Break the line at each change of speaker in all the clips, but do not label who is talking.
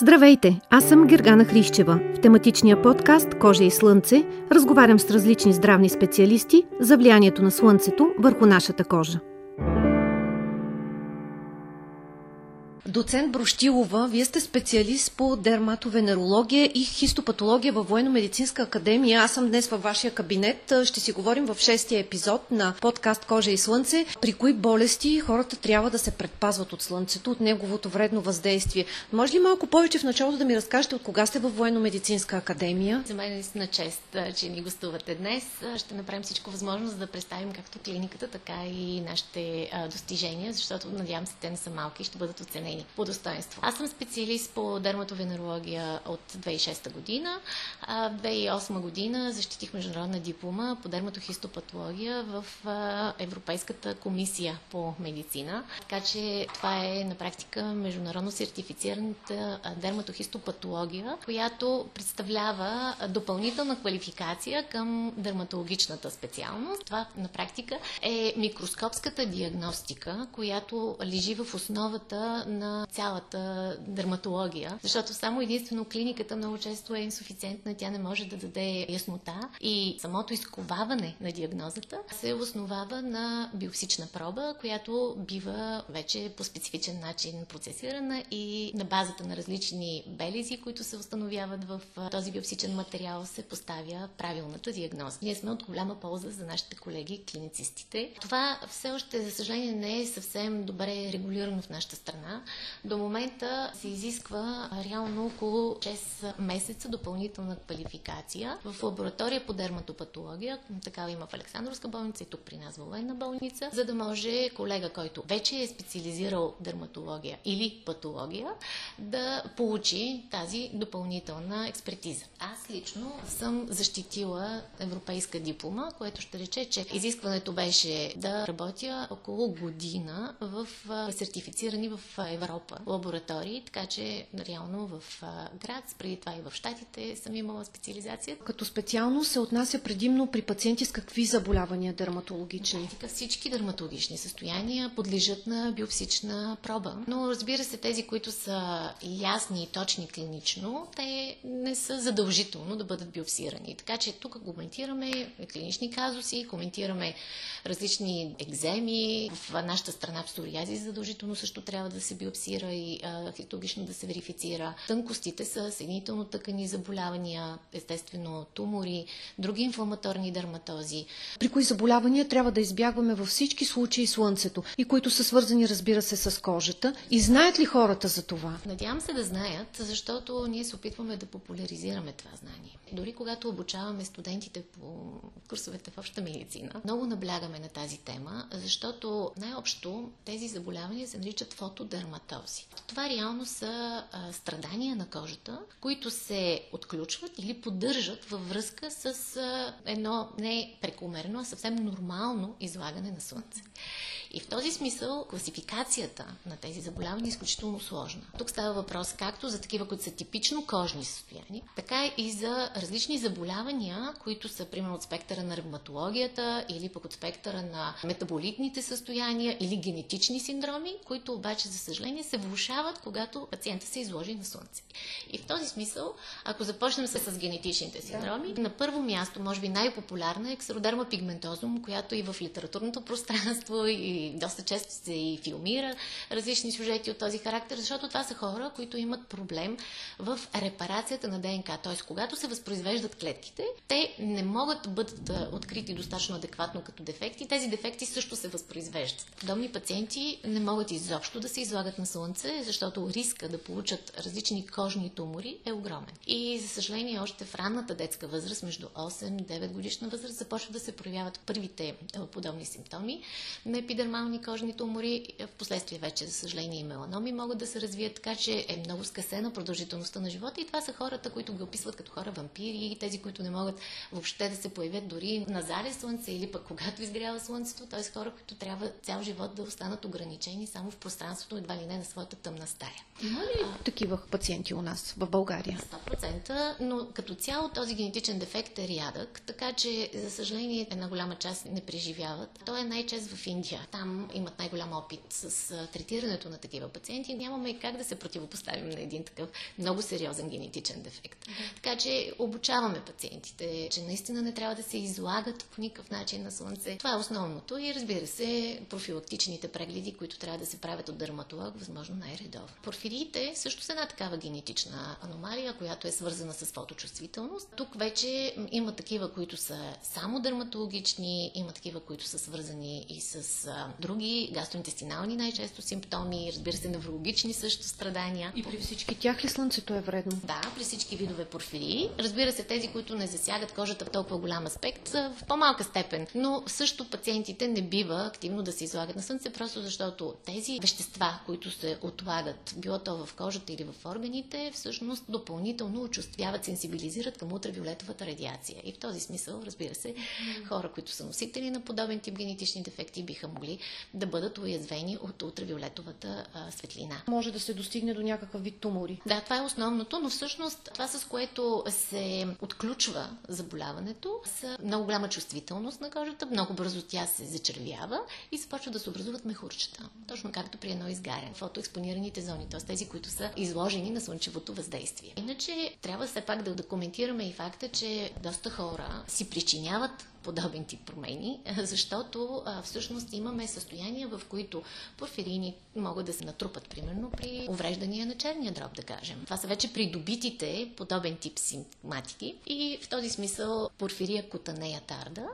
Здравейте, аз съм Гергана Хрищева. В тематичния подкаст Кожа и слънце разговарям с различни здравни специалисти за влиянието на слънцето върху нашата кожа. Доцент Броштилова, вие сте специалист по дерматовенерология и хистопатология във Военно-медицинска академия. Аз съм днес във вашия кабинет. Ще си говорим в шестия епизод на подкаст Кожа и слънце, при кои болести хората трябва да се предпазват от слънцето, от неговото вредно въздействие. Може ли малко повече в началото да ми разкажете от кога сте във Военно-медицинска академия?
За мен е наистина чест, че ни гостувате днес. Ще направим всичко възможно, за да представим както клиниката, така и нашите достижения, защото надявам се те не са малки и ще бъдат оценени оценени по достоинство. Аз съм специалист по дерматовенерология от 2006 година. В 2008 година защитих международна диплома по дерматохистопатология в Европейската комисия по медицина. Така че това е на практика международно сертифицираната дерматохистопатология, която представлява допълнителна квалификация към дерматологичната специалност. Това на практика е микроскопската диагностика, която лежи в основата на на цялата дерматология, защото само единствено клиниката много често е инсуфициентна, тя не може да даде яснота и самото изковаване на диагнозата се основава на биопсична проба, която бива вече по специфичен начин процесирана и на базата на различни белези, които се установяват в този биопсичен материал, се поставя правилната диагноза. Ние сме от голяма полза за нашите колеги клиницистите. Това все още, за съжаление, не е съвсем добре регулирано в нашата страна. До момента се изисква реално около 6 месеца допълнителна квалификация в лаборатория по дерматопатология. Такава има в Александровска болница и тук при нас военна болница, за да може колега, който вече е специализирал дерматология или патология, да получи тази допълнителна експертиза. Аз лично съм защитила европейска диплома, което ще рече, че изискването беше да работя около година в сертифицирани в Европа лаборатории, така че реално в град, преди това и в Штатите съм имала специализация.
Като специално се отнася предимно при пациенти с какви заболявания дерматологични?
Така, всички дерматологични състояния подлежат на биопсична проба. Но разбира се, тези, които са ясни и точни клинично, те не са задължително да бъдат биопсирани. Така че тук коментираме клинични казуси, коментираме различни екземи. В нашата страна псориази задължително също трябва да се биопсира биопсира и а, хистологично да се верифицира. Тънкостите са съединително тъкани заболявания, естествено тумори, други инфламаторни дерматози.
При кои заболявания трябва да избягваме във всички случаи слънцето и които са свързани, разбира се, с кожата? И знаят ли хората за това?
Надявам се да знаят, защото ние се опитваме да популяризираме това знание. Дори когато обучаваме студентите по курсовете в обща медицина, много наблягаме на тази тема, защото най-общо тези заболявания се наричат фотодерматози. Това реално са а, страдания на кожата, които се отключват или поддържат във връзка с а, едно не прекомерно, а съвсем нормално излагане на слънце. И в този смисъл класификацията на тези заболявания е изключително сложна. Тук става въпрос както за такива, които са типично кожни състояния, така и за различни заболявания, които са примерно от спектъра на ревматологията или пък от спектъра на метаболитните състояния или генетични синдроми, които обаче, за съжаление, се влушават, когато пациента се изложи на слънце. И в този смисъл, ако започнем с, с генетичните синдроми, да. на първо място, може би най-популярна е ксеродерма пигментозум, която и в литературното пространство и доста често се и филмира различни сюжети от този характер, защото това са хора, които имат проблем в репарацията на ДНК. Т.е. когато се възпроизвеждат клетките, те не могат да бъдат открити достатъчно адекватно като дефекти. Тези дефекти също се възпроизвеждат. Подобни пациенти не могат изобщо да се излагат на слънце, защото риска да получат различни кожни тумори е огромен. И за съжаление, още в ранната детска възраст, между 8-9 годишна възраст, започват да се проявяват първите подобни симптоми на епидемия дермални кожни тумори, в последствие вече, за съжаление, и меланоми могат да се развият, така че е много скъсена продължителността на живота и това са хората, които ги описват като хора вампири и тези, които не могат въобще да се появят дори на заре слънце или пък когато изгрява слънцето, т.е. хора, които трябва цял живот да останат ограничени само в пространството, едва ли не на своята тъмна стая.
Има ли а, такива пациенти у нас в България?
100%, но като цяло този генетичен дефект е рядък, така че, за съжаление, една голяма част не преживяват. Той е най-чест в Индия. Там имат най-голям опит с третирането на такива пациенти. Нямаме как да се противопоставим на един такъв много сериозен генетичен дефект. Така че обучаваме пациентите, че наистина не трябва да се излагат по никакъв начин на слънце. Това е основното и разбира се, профилактичните прегледи, които трябва да се правят от дерматолог, възможно най-редовно. Порфириите също са една такава генетична аномалия, която е свързана с фоточувствителност. Тук вече има такива, които са само дерматологични, има такива, които са свързани и с а, други гастроинтестинални най-често симптоми, разбира се, неврологични също страдания.
И при всички тях ли слънцето е вредно?
Да, при всички видове порфирии. Разбира се, тези, които не засягат кожата в толкова голям аспект, в по-малка степен. Но също пациентите не бива активно да се излагат на слънце, просто защото тези вещества, които се отлагат, било то в кожата или в органите, всъщност допълнително очувствяват, сенсибилизират към ултравиолетовата радиация. И в този смисъл, разбира се, хора, които са носители на подобен тип генетични дефекти, биха могли да бъдат уязвени от ултравиолетовата а, светлина.
Може да се достигне до някакъв вид тумори.
Да, това е основното, но всъщност това с което се отключва заболяването са много голяма чувствителност на кожата, много бързо тя се зачервява и започва да се образуват мехурчета. Точно както при едно изгаряне. Фотоекспонираните зони, т.е. тези, които са изложени на слънчевото въздействие. Иначе трябва все пак да, да коментираме и факта, че доста хора си причиняват подобен тип промени, защото а, всъщност имаме състояния, в които порфирини могат да се натрупат, примерно при увреждания на черния дроб, да кажем. Това са вече придобитите подобен тип симптоматики и в този смисъл порфирия кутанея тарда.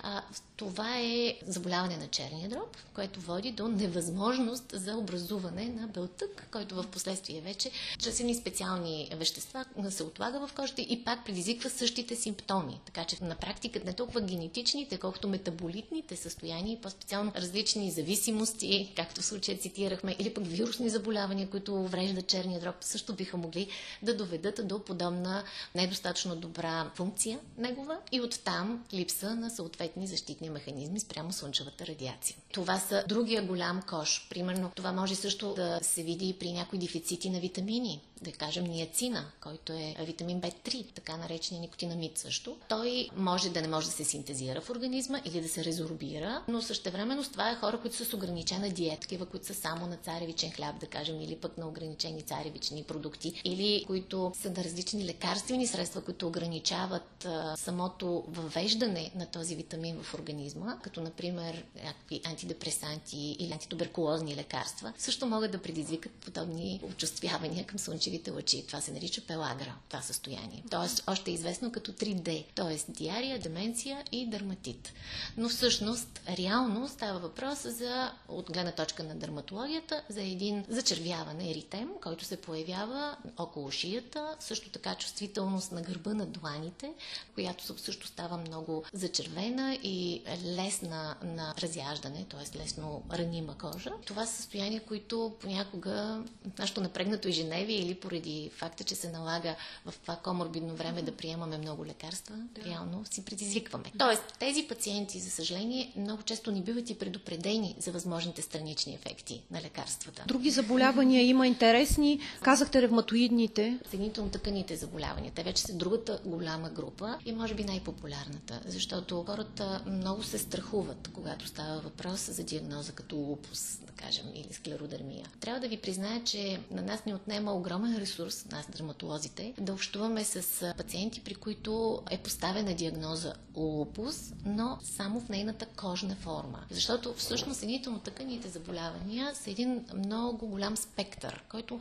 А, това е заболяване на черния дроб, което води до невъзможност за образуване на белтък, който в последствие вече чрез едни специални вещества се отлага в кожата и пак предизвиква същите симптоми. Така че на практика не толкова генетичните, колкото метаболитните състояния и по-специално различни зависимости, както в случая цитирахме, или пък вирусни заболявания, които увреждат черния дроб, също биха могли да доведат до подобна недостатъчно добра функция негова и оттам липса на съответни защитни механизми спрямо слънчевата радиация. Това са другия голям кош. Примерно това може също да се види при някои дефицити на витамини да кажем ниацина, който е витамин B3, така наречения никотинамид също. Той може да не може да се синтезира в организма или да се резорбира, но същевременно с това е хора, които са с ограничена диета, които са само на царевичен хляб, да кажем, или пък на ограничени царевични продукти, или които са на различни лекарствени средства, които ограничават а, самото въвеждане на този витамин в организма, като например някакви антидепресанти или антитуберкулозни лекарства, също могат да предизвикат подобни очувствявания към слънчеви слънчевите лъчи. Това се нарича пелагра, това състояние. Тоест, още е известно като 3D, т.е. диария, деменция и дерматит. Но всъщност, реално става въпрос за, от гледна точка на дерматологията, за един зачервяване, еритем, който се появява около шията, също така чувствителност на гърба на дланите, която също става много зачервена и лесна на разяждане, т.е. лесно ранима кожа. Това са състояния, които понякога нашето напрегнато ежедневие или поради факта, че се налага в това коморбидно време да приемаме много лекарства, да. реално си предизвикваме. Тоест, тези пациенти, за съжаление, много често не биват и предупредени за възможните странични ефекти на лекарствата.
Други заболявания има интересни. Казахте ревматоидните.
Съединително-тъканите заболявания. Те вече са другата голяма група и може би най-популярната, защото хората много се страхуват, когато става въпрос за диагноза като лупус, да кажем, или склеродермия. Трябва да ви призная, че на нас ни отнема огромен ресурс, нас дерматолозите, да общуваме с пациенти, при които е поставена диагноза лупус, но само в нейната кожна форма. Защото всъщност съединително-тъканите заболявания са един много голям спектър, който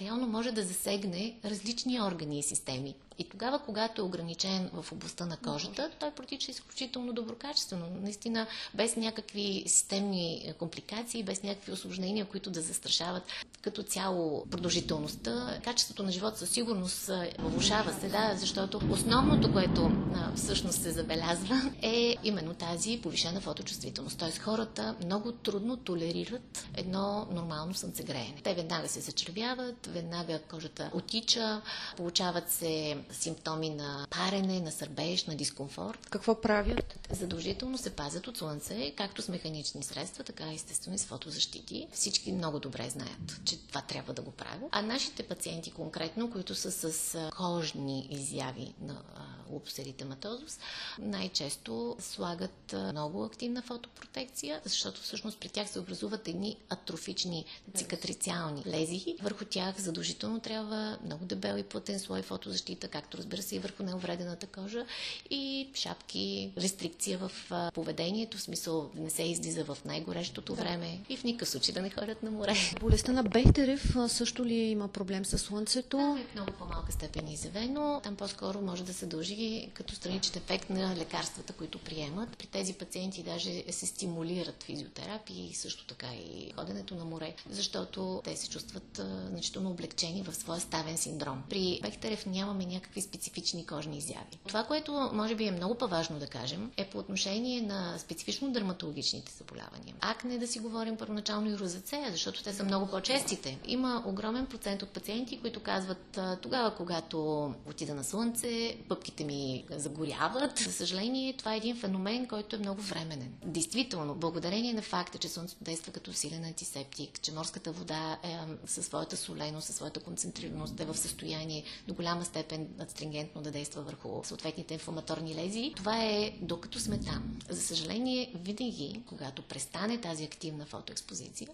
реално може да засегне различни органи и системи. И тогава, когато е ограничен в областта на кожата, той протича изключително доброкачествено. Наистина, без някакви системни компликации, без някакви осложнения, които да застрашават като цяло продължителността. Качеството на живота със сигурност влушава се, да, защото основното, което а, всъщност се забелязва, е именно тази повишена фоточувствителност. Тоест хората много трудно толерират едно нормално слънцегреене. Те веднага се зачервяват, веднага кожата отича, получават се симптоми на парене, на сърбеж, на дискомфорт.
Какво правят?
Задължително се пазят от слънце, както с механични средства, така и естествено и с фотозащити. Всички много добре знаят, че това трябва да го правят. А нашите пациенти конкретно, които са с кожни изяви на лупус еритематозус, най-често слагат много активна фотопротекция, защото всъщност при тях се образуват едни атрофични цикатрициални лезии. Върху тях задължително трябва много дебел и плътен слой фотозащита, както разбира се и върху неувредената кожа и шапки, рестрикция в поведението, в смисъл да не се излиза в най-горещото да. време и в никакъв случай да не ходят на море.
Болестта на Бехтерев също ли има проблем с слънцето?
Да, е много по-малка степен изявено. Там по-скоро може да се дължи като страничен ефект на лекарствата, които приемат. При тези пациенти даже се стимулират физиотерапии, също така и ходенето на море, защото те се чувстват значително облегчени в своя ставен синдром. При Бехтерев нямаме някакви специфични кожни изяви. Това, което може би е много по-важно да кажем, е по отношение на специфично дерматологичните заболявания. Акне да си говорим първоначално и розацея, защото те са много по-честите. Има огромен процент от пациенти, които казват тогава, когато отида на слънце, пъпките ми загоряват. За съжаление, това е един феномен, който е много временен. Действително, благодарение на факта, че слънцето действа като силен антисептик, че морската вода е със своята соленост, със своята концентрираност е в състояние до голяма степен астрингентно да действа върху съответните инфламаторни лезии, това е докато сме там. За съжаление, винаги, когато престане тази активна фотоекспозиция,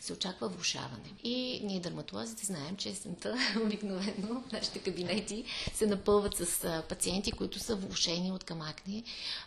се очаква влушаване. И ние, дерматолозите, знаем, че есента обикновено нашите кабинети се напълват с пациенти, които са влушени от камакни.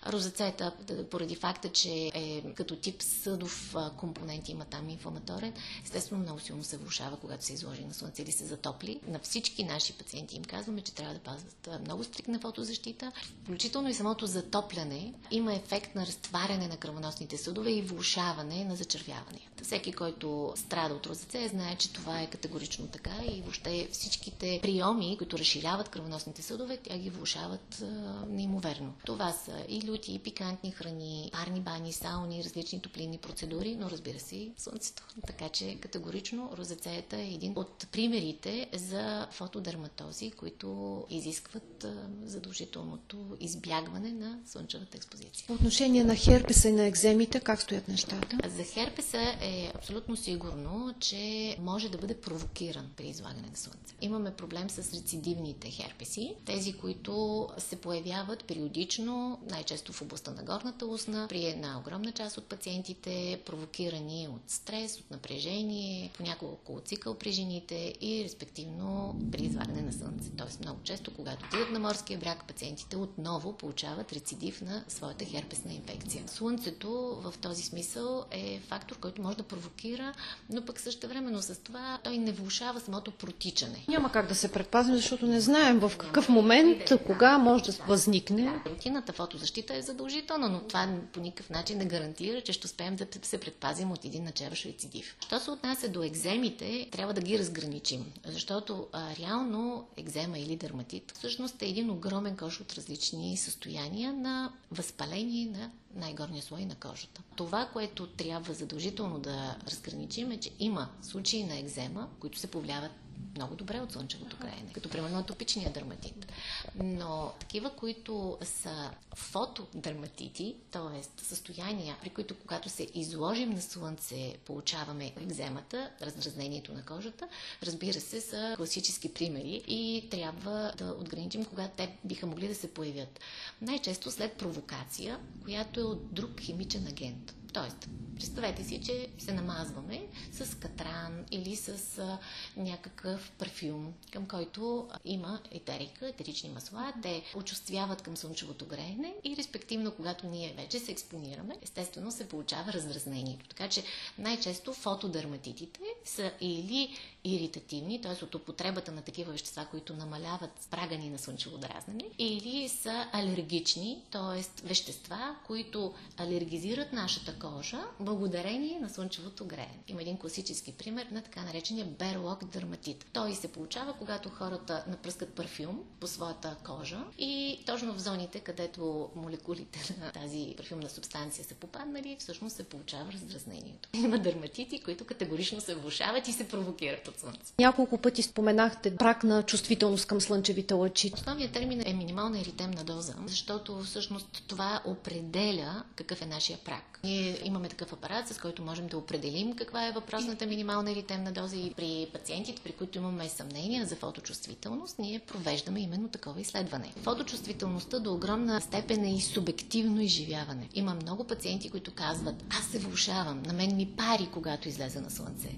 Розацета, поради факта, че е като тип съдов компонент, има там инфламаторен, естествено много силно се влушава, когато се изложи на слънце или се затопли. На всички наши пациенти им казваме, че трябва да пазват много стрикна фотозащита, включително и самото затопляне има ефект на разтваряне на кръвоносните съдове и влушаване на зачервяванията. Всеки, който страда от розацея, знае, че това е категорично така и въобще всичките приеми, които разширяват кръвоносните съдове, тя ги влушават неимоверно. Това са и люти, и пикантни храни, парни бани, сауни, различни топлинни процедури, но разбира се и слънцето. Така че категорично розацеята е един от примерите за фотодерматози, които изискват задължителното избягване на слънчевата експозиция.
По отношение на херпеса и на екземите, как стоят нещата?
За херпеса е абсолютно сигурно, че може да бъде провокиран при излагане на слънце. Имаме проблем с рецидивните херпеси, тези, които се появяват периодично, най-често в областта на горната устна, при една огромна част от пациентите, провокирани от стрес, от напрежение, понякога около цикъл при жените и респективно при излагане на слънце. Тоест много често, когато отидат на морския бряг, пациентите отново получават рецидив на своята херпесна инфекция. Слънцето в този смисъл е фактор, който може да провокира, но пък също времено с това той не влушава самото протичане.
Няма как да се предпазим, защото не знаем в какъв момент, кога може да възникне.
Рутината фотозащита е задължителна, но това по никакъв начин не гарантира, че ще успеем да се предпазим от един начеващ рецидив. Що се отнася до екземите, трябва да ги разграничим, защото а, реално екзема или дерматит всъщност е един огромен кош от различни състояния на възпаление на най-горния слой на кожата. Това, което трябва задължително да разграничим е, че има случаи на екзема, които се повлияват много добре от слънчевото краене, като примерно атопичния дерматит. Но такива, които са фотодерматити, т.е. състояния, при които когато се изложим на слънце, получаваме екземата, раздразнението на кожата, разбира се, са класически примери и трябва да отграничим кога те биха могли да се появят. Най-често след провокация, която е от друг химичен агент. Тоест, представете си, че се намазваме с катран или с а, някакъв парфюм, към който има етерика, етерични масла. Те очувствяват към слънчевото греене и респективно, когато ние вече се експонираме, естествено се получава раздразнението. Така че най-често фотодерматитите са или иритативни, т.е. от употребата на такива вещества, които намаляват прага на слънчево дразнене, или са алергични, т.е. вещества, които алергизират нашата кожа, благодарение на слънчевото греене. Има един класически пример на така наречения берлок дерматит. Той се получава, когато хората напръскат парфюм по своята кожа и точно в зоните, където молекулите на тази парфюмна субстанция са попаднали, всъщност се получава раздразнението. Има дерматити, които категорично се влушават и се провокират от слънце.
Няколко пъти споменахте брак на чувствителност към слънчевите лъчи.
Основният термин е минимална еритемна доза, защото всъщност това определя какъв е нашия прак. Ние имаме такъв апарат, с който можем да определим каква е въпросната минимална еритемна доза и при пациентите, при които имаме съмнения за фоточувствителност, ние провеждаме именно такова изследване. Фоточувствителността до огромна степен е и субективно изживяване. Има много пациенти, които казват, аз се влушавам, на мен ми пари, когато излезе на слънце.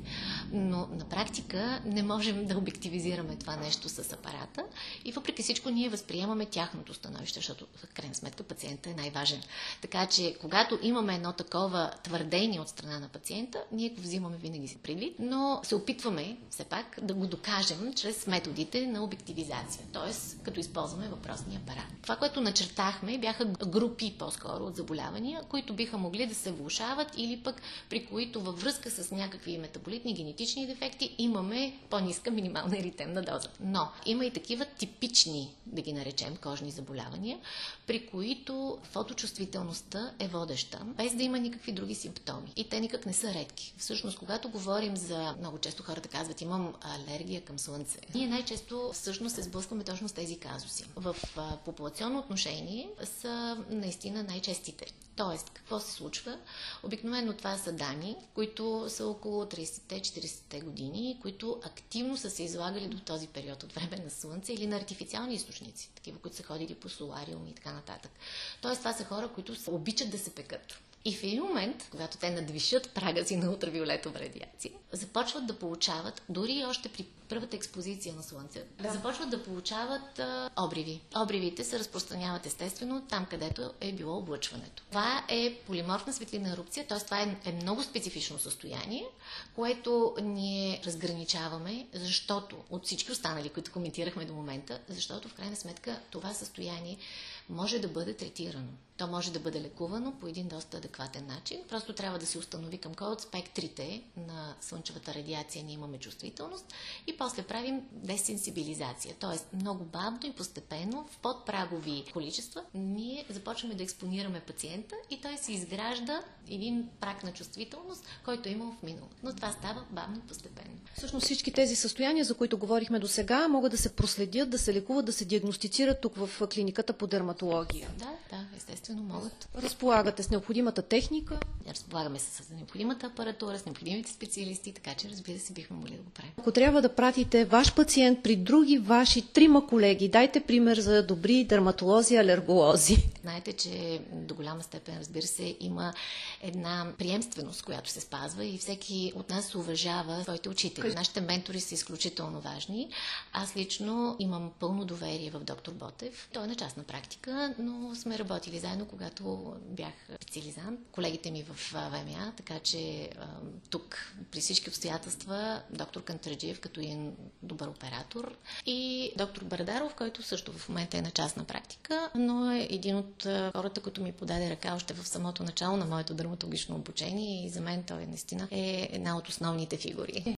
Но на практика не можем да обективизираме това нещо с апарата и въпреки всичко ние възприемаме тяхното становище, защото в крайна сметка пациента е най-важен. Така че, когато имаме едно такова твърдение от страна на пациента, ние го взимаме винаги си предвид, но се опитваме все пак да го докажем чрез методите на обективизация, т.е. като използваме въпросния апарат. Това, което начертахме, бяха групи по-скоро от заболявания, които биха могли да се влушават или пък при които във връзка с някакви метаболитни генетични дефекти имаме по-ниска минимална еритемна доза. Но има и такива типични, да ги наречем, кожни заболявания, при които фоточувствителността е водеща, без да има никакви други симптоми. И те никак не са редки. Всъщност, когато говорим за... Много често хората казват, имам алергия към слънце. Ние най-често всъщност се сблъскваме точно с тези казуси. В популационно отношение са наистина най-честите. Тоест, какво се случва? Обикновено това са дами, които са около 30-40 години, които активно са се излагали до този период от време на слънце или на артифициални източници, такива, които са ходили по солариум и така нататък. Тоест, това са хора, които обичат да се пекат. И в един момент, когато те надвишат прага си на ултравиолетова радиация, започват да получават, дори още при първата експозиция на Слънце, да. започват да получават а, обриви. Обривите се разпространяват естествено там, където е било облъчването. Това е полиморфна светлина ерупция, т.е. това е, е много специфично състояние, което ние разграничаваме, защото от всички останали, които коментирахме до момента, защото в крайна сметка това състояние може да бъде третирано. То може да бъде лекувано по един доста адекватен начин. Просто трябва да се установи към кой от спектрите на слънчевата радиация ние имаме чувствителност и после правим десенсибилизация. Тоест много бавно и постепенно в подпрагови количества ние започваме да експонираме пациента и той се изгражда един прак на чувствителност, който е имал в минало. Но това става бавно и постепенно.
Всъщност всички тези състояния, за които говорихме до сега, могат да се проследят, да се лекуват, да се диагностицират тук в клиниката по дерматология.
Да, да, естествено могат.
Разполагате с необходимата техника.
Разполагаме се с необходимата апаратура, с необходимите специалисти, така че разбира се бихме могли да го правим.
Ако трябва да пратите ваш пациент при други ваши трима колеги, дайте пример за добри дерматолози, алерголози.
Знаете, че до голяма степен, разбира се, има една приемственост, която се спазва и всеки от нас уважава своите учители. Нашите ментори са изключително важни. Аз лично имам пълно доверие в доктор Ботев. Той е на частна практика, но сме работили заедно, когато бях специализант. Колегите ми в ВМА, така че тук при всички обстоятелства доктор Кантраджиев като един добър оператор и доктор Бардаров, който също в момента е на частна практика, но е един от хората, които ми подаде ръка още в самото начало на моето дерматологично обучение и за мен той наистина е една от основните фигури.